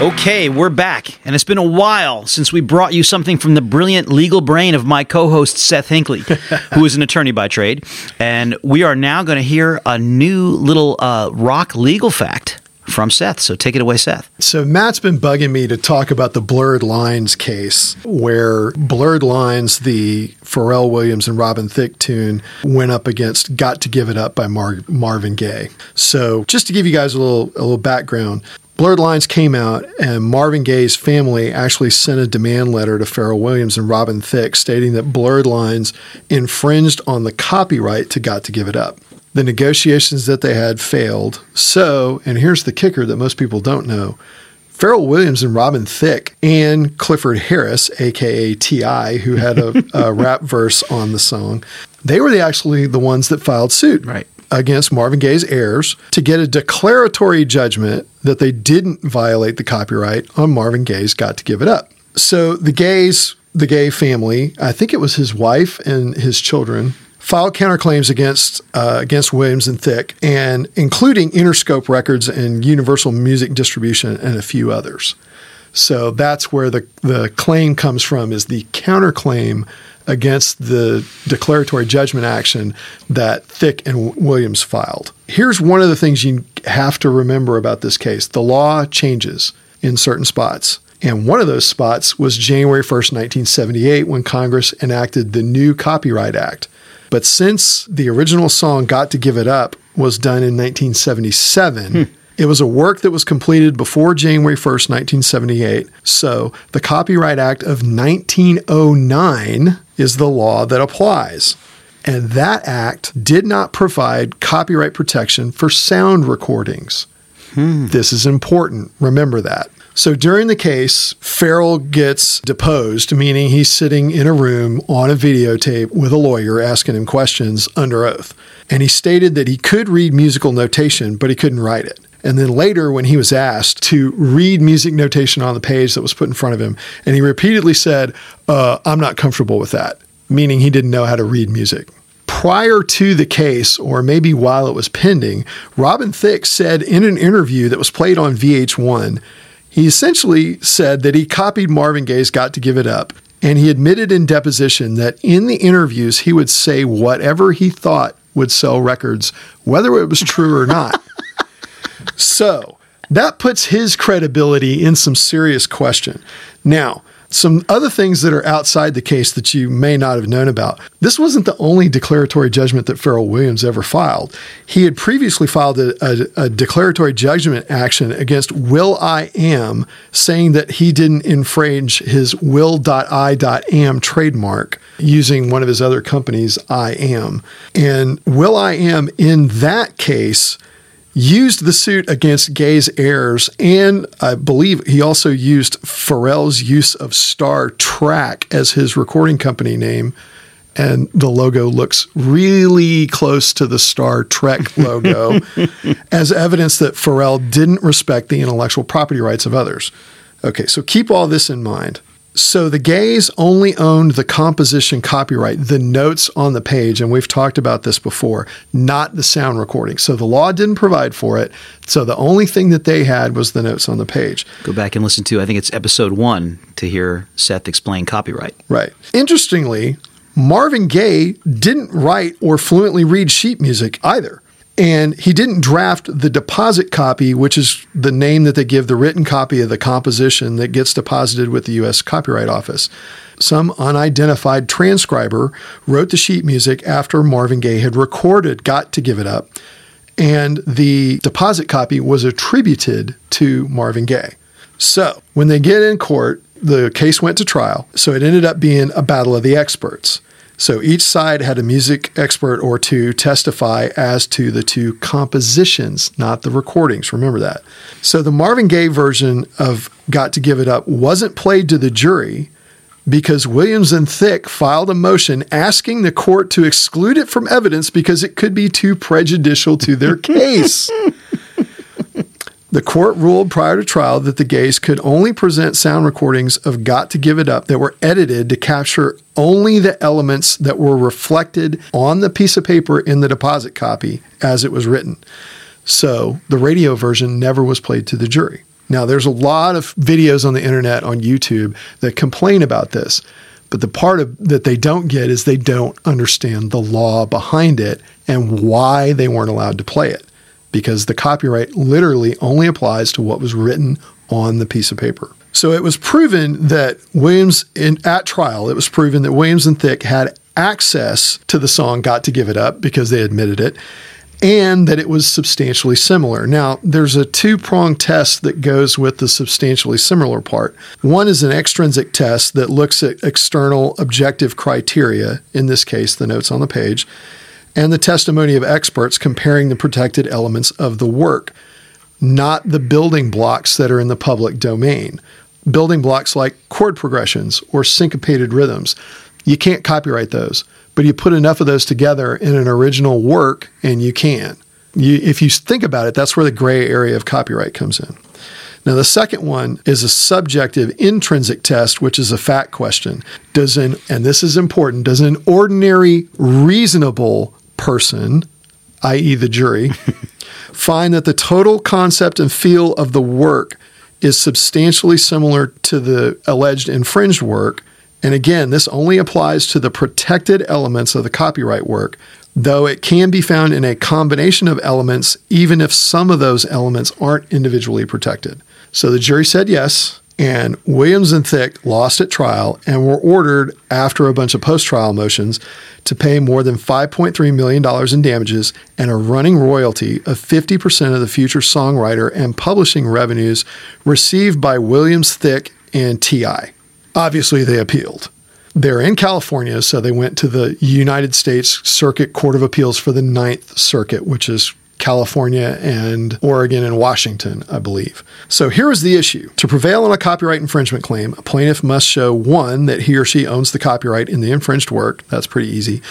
Okay, we're back, and it's been a while since we brought you something from the brilliant legal brain of my co host, Seth Hinckley, who is an attorney by trade. And we are now going to hear a new little uh, rock legal fact from Seth. So take it away, Seth. So Matt's been bugging me to talk about the Blurred Lines case, where Blurred Lines, the Pharrell Williams and Robin Thicke tune, went up against "Got to Give It Up" by Mar- Marvin Gaye. So just to give you guys a little a little background. Blurred Lines came out, and Marvin Gaye's family actually sent a demand letter to Pharrell Williams and Robin Thicke stating that Blurred Lines infringed on the copyright to Got to Give It Up. The negotiations that they had failed. So, and here's the kicker that most people don't know Pharrell Williams and Robin Thicke and Clifford Harris, aka T.I., who had a, a rap verse on the song, they were the, actually the ones that filed suit Right. Against Marvin Gaye's heirs to get a declaratory judgment that they didn't violate the copyright on Marvin Gaye's Got to Give It Up. So the Gayes, the Gaye family, I think it was his wife and his children, filed counterclaims against uh, against Williams and Thicke, and including Interscope Records and Universal Music Distribution and a few others. So that's where the, the claim comes from is the counterclaim against the declaratory judgment action that Thicke and Williams filed. Here's one of the things you have to remember about this case. The law changes in certain spots. And one of those spots was January 1st, 1978, when Congress enacted the new Copyright Act. But since the original song Got to Give It Up was done in 1977, hmm. it was a work that was completed before January 1st, 1978. So the Copyright Act of 1909 is the law that applies. And that act did not provide copyright protection for sound recordings. Hmm. This is important. Remember that. So during the case, Pharrell gets deposed, meaning he's sitting in a room on a videotape with a lawyer asking him questions under oath. And he stated that he could read musical notation, but he couldn't write it. And then later, when he was asked to read music notation on the page that was put in front of him, and he repeatedly said, uh, I'm not comfortable with that, meaning he didn't know how to read music prior to the case, or maybe while it was pending, Robin Thicke said in an interview that was played on VH1, he essentially said that he copied Marvin Gaye's Got to Give It Up. And he admitted in deposition that in the interviews, he would say whatever he thought would sell records, whether it was true or not. So that puts his credibility in some serious question. Now, some other things that are outside the case that you may not have known about. This wasn't the only declaratory judgment that Pharrell Williams ever filed. He had previously filed a, a, a declaratory judgment action against will.i.am, saying that he didn't infringe his will.i.am trademark using one of his other companies, I Am. And will.i.am in that case used the suit against Gaye's heirs, and I believe he also used Pharrell's use of Star Trak as his recording company name. And the logo looks really close to the Star Trek logo as evidence that Pharrell didn't respect the intellectual property rights of others. Okay, so keep all this in mind. So the Gayes only owned the composition copyright, the notes on the page, and we've talked about this before, not the sound recording. So the law didn't provide for it. So the only thing that they had was the notes on the page. Go back and listen to, I think it's episode one, to hear Seth explain copyright. Right. Interestingly, Marvin Gaye didn't write or fluently read sheet music either. And he didn't draft the deposit copy, which is the name that they give the written copy of the composition that gets deposited with the U.S. Copyright Office. Some unidentified transcriber wrote the sheet music after Marvin Gaye had recorded Got to Give It Up, and the deposit copy was attributed to Marvin Gaye. So when they get in court, the case went to trial. So it ended up being a battle of the experts. So each side had a music expert or two testify as to the two compositions, not the recordings. Remember that. So the Marvin Gaye version of Got to Give It Up wasn't played to the jury because Williams and Thicke filed a motion asking the court to exclude it from evidence because it could be too prejudicial to their case. The court ruled prior to trial that the Gayes could only present sound recordings of Got to Give It Up that were edited to capture only the elements that were reflected on the piece of paper in the deposit copy as it was written. So the radio version never was played to the jury. Now, there's a lot of videos on the internet on YouTube that complain about this, but the part of, that they don't get is they don't understand the law behind it and why they weren't allowed to play it. Because the copyright literally only applies to what was written on the piece of paper. So it was proven that Williams, in, at trial, it was proven that Williams and Thicke had access to the song Got to Give It Up because they admitted it, and that it was substantially similar. Now, there's a two pronged test that goes with the substantially similar part. One is an extrinsic test that looks at external objective criteria, in this case, the notes on the page, and the testimony of experts comparing the protected elements of the work, not the building blocks that are in the public domain. Building blocks like chord progressions or syncopated rhythms. You can't copyright those, but you put enough of those together in an original work and you can. You, if you think about it, that's where the gray area of copyright comes in. Now, the second one is a subjective intrinsic test, which is a fact question. Does an, and this is important, does an ordinary, reasonable person, i.e., the jury, find that the total concept and feel of the work is substantially similar to the alleged infringed work? And again, this only applies to the protected elements of the copyright work, though it can be found in a combination of elements, even if some of those elements aren't individually protected. So the jury said yes, and Williams and Thicke lost at trial and were ordered, after a bunch of post trial motions, to pay more than $5.3 million in damages and a running royalty of 50% of the future songwriter and publishing revenues received by Williams, Thicke, and T.I. Obviously, they appealed. They're in California, so they went to the United States Circuit Court of Appeals for the Ninth Circuit, which is California and Oregon and Washington, I believe. So here is the issue. To prevail on a copyright infringement claim, a plaintiff must show one, that he or she owns the copyright in the infringed work. That's pretty easy.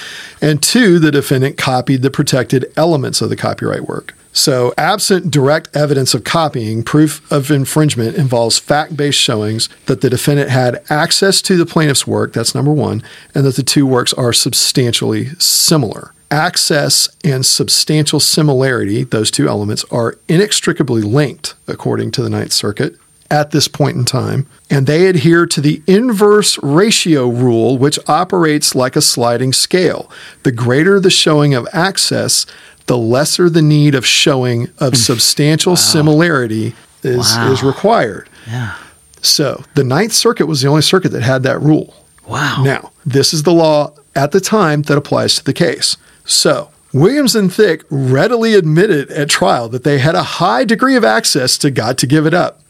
And two, the defendant copied the protected elements of the copyright work. So, absent direct evidence of copying, proof of infringement involves fact based showings that the defendant had access to the plaintiff's work, that's number one, and that the two works are substantially similar. Access and substantial similarity, those two elements, are inextricably linked, according to the Ninth Circuit, at this point in time. And they adhere to the inverse ratio rule, which operates like a sliding scale. The greater the showing of access, the lesser the need of showing of mm. substantial similarity is, Wow. is required. Yeah. So the Ninth Circuit was the only circuit that had that rule. Wow. Now, this is the law at the time that applies to the case. So, Williams and Thicke readily admitted at trial that they had a high degree of access to Got to Give It Up.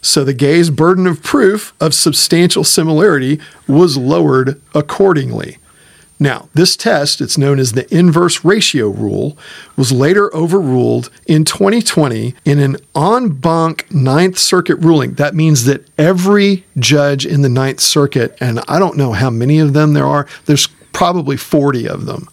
So, the Gaye's burden of proof of substantial similarity was lowered accordingly. Now, this test, it's known as the inverse ratio rule, was later overruled in 2020 in an en banc Ninth Circuit ruling. That means that every judge in the Ninth Circuit, and I don't know how many of them there are, there's probably 40 of them,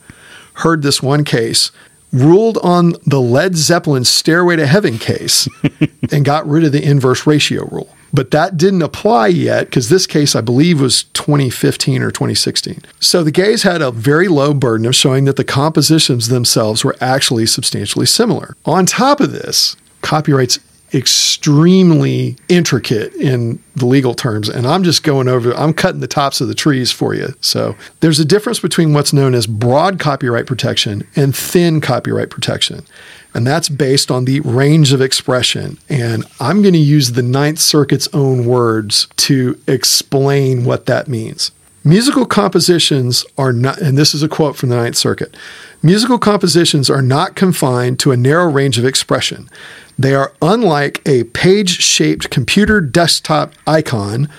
heard this one case, ruled on the Led Zeppelin Stairway to Heaven case, and got rid of the inverse ratio rule. But that didn't apply yet because this case, I believe, was 2015 or 2016. So the Gayes had a very low burden of showing that the compositions themselves were actually substantially similar. On top of this, copyright's extremely intricate in the legal terms and i'm just going over i'm cutting the tops of the trees for you. So there's a difference between what's known as broad copyright protection and thin copyright protection and that's based on the range of expression. And i'm going to use the ninth circuit's own words to explain what that means. Musical compositions are not, and this is a quote from the Ninth Circuit musical compositions are not confined to a narrow range of expression. They are unlike a page shaped computer desktop icon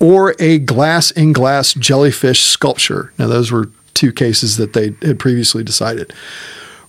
or a glass in glass jellyfish sculpture. Now, those were two cases that they had previously decided.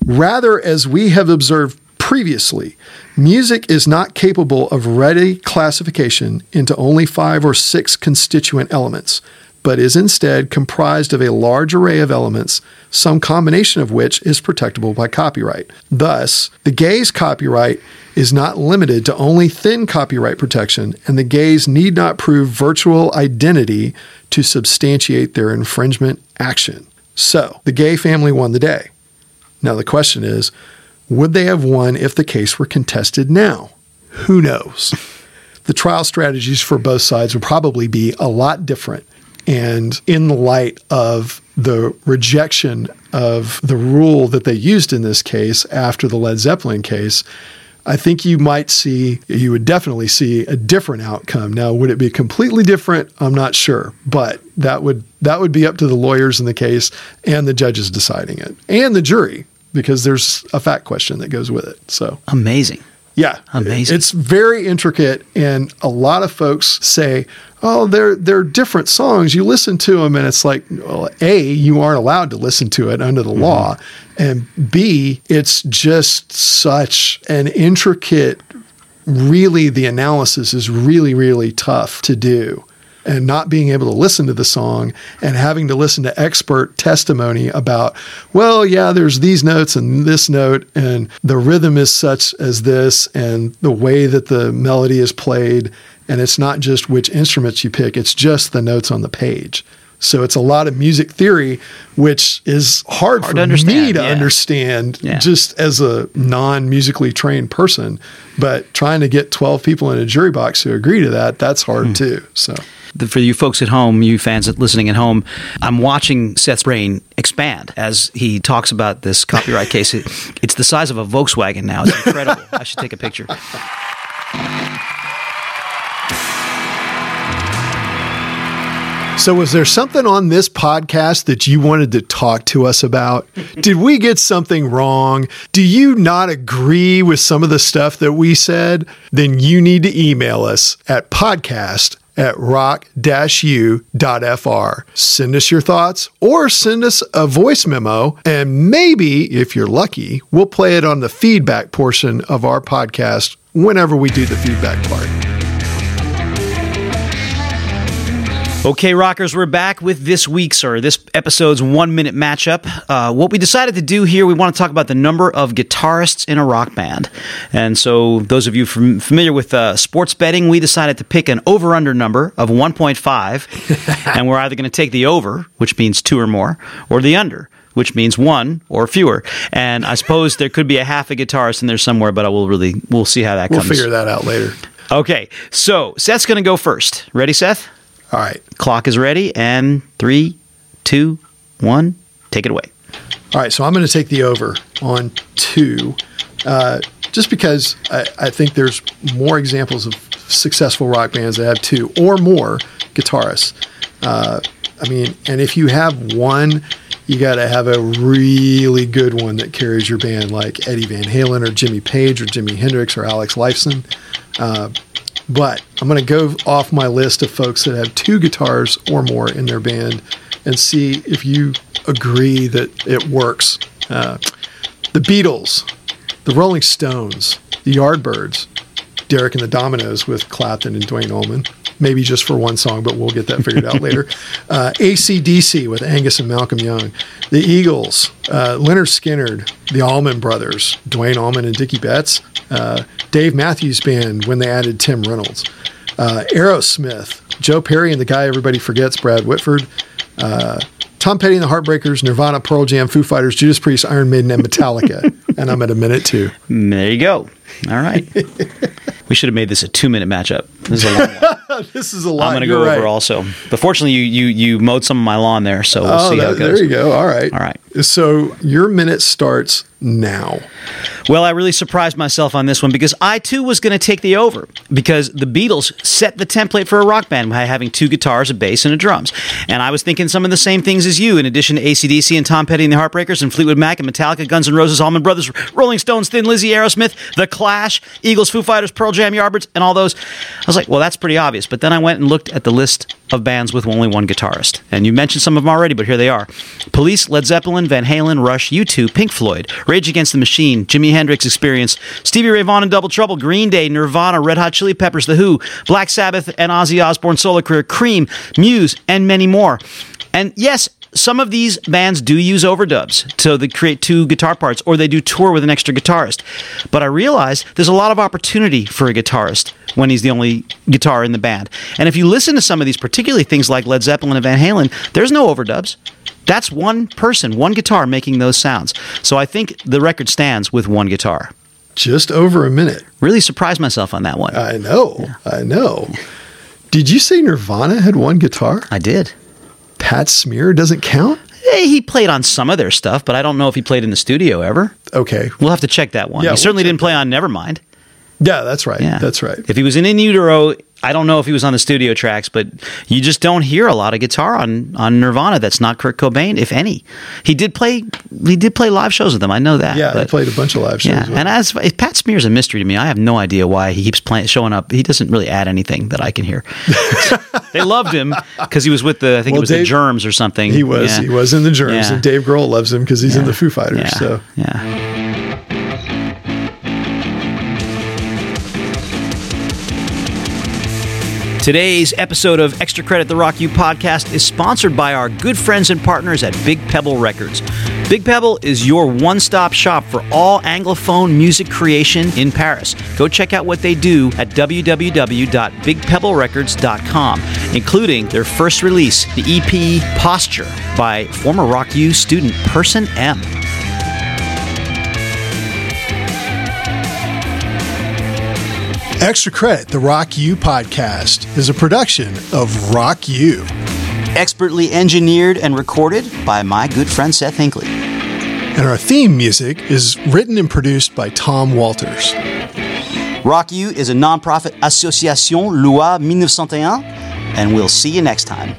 Rather, as we have observed previously, music is not capable of ready classification into only five or six constituent elements, but is instead comprised of a large array of elements, some combination of which is protectable by copyright. Thus, the Gayes' copyright is not limited to only thin copyright protection, and the Gayes need not prove virtual identity to substantiate their infringement action. So, the Gaye family won the day. Now, the question is would they have won if the case were contested now? Who knows? the trial strategies for both sides would probably be a lot different. And in the light of the rejection of the rule that they used in this case after the Led Zeppelin case, I think you might see, you would definitely see a different outcome. Now, would it be completely different? I'm not sure, but that would that would be up to the lawyers in the case and the judges deciding it, and the jury, because there's a fact question that goes with it. So Amazing. Yeah, Amazing. It's very intricate, and a lot of folks say, "Oh, they're they're different songs. You listen to them, and it's like, well, a you aren't allowed to listen to it under the Mm-hmm. law, and b it's just such an intricate. Really, the analysis is really really tough to do." And not being able to listen to the song and having to listen to expert testimony about, well, yeah, there's these notes and this note, and the rhythm is such as this, and the way that the melody is played. And it's not just which instruments you pick, it's just the notes on the page. So it's a lot of music theory, which is hard, Hard for to me to yeah. understand Yeah. just as a non musically trained person. But trying to get 12 people in a jury box who agree to that, that's hard Hmm. too. So. The- For you folks at home, you fans listening at home, I'm watching Seth's brain expand as he talks about this copyright case. It, it's the size of a Volkswagen now. It's incredible. I should take a picture. So, was there something on this podcast that you wanted to talk to us about? Did we get something wrong? Do you not agree with some of the stuff that we said? Then you need to email us at podcast at rock-u.fr. Send us your thoughts or send us a voice memo, and maybe, if you're lucky, we'll play it on the feedback portion of our podcast whenever we do the feedback part. Okay, rockers, we're back with this week's or this episode's one minute matchup. Uh, what we decided to do here, we want to talk about the number of guitarists in a rock band. And so, those of you fam- familiar with uh, sports betting, we decided to pick an over under number of 1.5. and we're either going to take the over, which means two or more, or the under. Which means one or fewer, and I suppose there could be a half a guitarist in there somewhere, but I will really we'll see how that comes. We'll figure that out later. Okay, so Seth's going to go first. Ready, Seth? All right. Clock is ready, and three, two, one, take it away. All right, so I'm going to take the over on two, uh, just because I, I think there's more examples of successful rock bands that have two or more guitarists. Uh, I mean, and if you have one, you got to have a really good one that carries your band, like Eddie Van Halen or Jimmy Page or Jimi Hendrix or Alex Lifeson. Uh, but I'm going to go off my list of folks that have two guitars or more in their band and see if you agree that it works. Uh, the Beatles, the Rolling Stones, the Yardbirds, Derek and the Dominos with Clapton and Duane Allman. Maybe just for one song, but we'll get that figured out later. Uh, ACDC with Angus and Malcolm Young. The Eagles, uh, Lynyrd Skynyrd, the Allman Brothers, Duane Allman and Dickey Betts. Uh, Dave Matthews Band when they added Tim Reynolds. Uh, Aerosmith, Joe Perry and the guy everybody forgets, Brad Whitford. Uh, Tom Petty and the Heartbreakers, Nirvana, Pearl Jam, Foo Fighters, Judas Priest, Iron Maiden, and Metallica. and I'm at a minute two. There you go. All right. we should have made this a two minute matchup. This is a long one. This is a lot. I'm going to go right. over also. But fortunately, you, you you mowed some of my lawn there, so we'll Oh, see how it goes. there you go. All right. All right. So your minute starts now. Well, I really surprised myself on this one because I too was going to take the over because the Beatles set the template for a rock band by having two guitars, a bass, and a drums. And I was thinking some of the same things as you, in addition to ACDC and Tom Petty and the Heartbreakers and Fleetwood Mac and Metallica, Guns N' Roses, Allman Brothers, Rolling Stones, Thin Lizzy, Aerosmith, The Clash, Eagles, Foo Fighters, Pearl Jam, Yardbirds, and all those. I was like, well, that's pretty obvious. But then I went and looked at the list of bands with only one guitarist. And you mentioned some of them already, but here they are Police, Led Zeppelin, Van Halen, Rush, U2, Pink Floyd, Rage Against the Machine, Jimi Hendrix Experience, Stevie Ray Vaughan and Double Trouble, Green Day, Nirvana, Red Hot Chili Peppers, The Who, Black Sabbath and Ozzy Osbourne solo career, Cream, Muse, and many more. And yes, some of these bands do use overdubs, so they create two guitar parts, or they do tour with an extra guitarist. But I realize there's a lot of opportunity for a guitarist when he's the only guitar in the band. And if you listen to some of these, particularly things like Led Zeppelin and Van Halen, there's no overdubs. That's one person, one guitar making those sounds. So I think the record stands with one guitar. Just over a minute. Really surprised myself on that one. I know. I know. Did you say Nirvana had one guitar? I did. Pat Smear doesn't count? Eh, he played on some of their stuff, but I don't know if he played in the studio ever. Okay. We'll have to check that one. Yeah, he we'll certainly didn't play on Nevermind. Yeah, that's right. Yeah, That's right. If he was in In Utero, I don't know if he was on the studio tracks, but you just don't hear a lot of guitar on on Nirvana. That's not Kurt Cobain, if any. He did play. He did play live shows with them. I know that. Yeah, I but- played a bunch of live shows. Yeah, and as Pat Smear's a mystery to me. I have no idea why he keeps playing, showing up. He doesn't really add anything that I can hear. they loved him because he was with the I think Well, it was the Germs or something. he was Yeah. he was in the Germs, Yeah. and Dave Grohl loves him because he's in the Foo Fighters. Yeah. So yeah. Today's episode of Extra Credit the Rock U podcast is sponsored by our good friends and partners at Big Pebble Records. Big Pebble is your one stop shop for all Anglophone music creation in Paris. Go check out what they do at www.bigpebblerecords.com, including their first release, the EP Posture by former Rock U student Person M. Extra Credit, the Rock U podcast, is a production of Rock U. expertly engineered and recorded by my good friend Seth Hinkley. And our theme music is written and produced by Tom Walters. Rock U is a nonprofit association loi 1901, and we'll see you next time.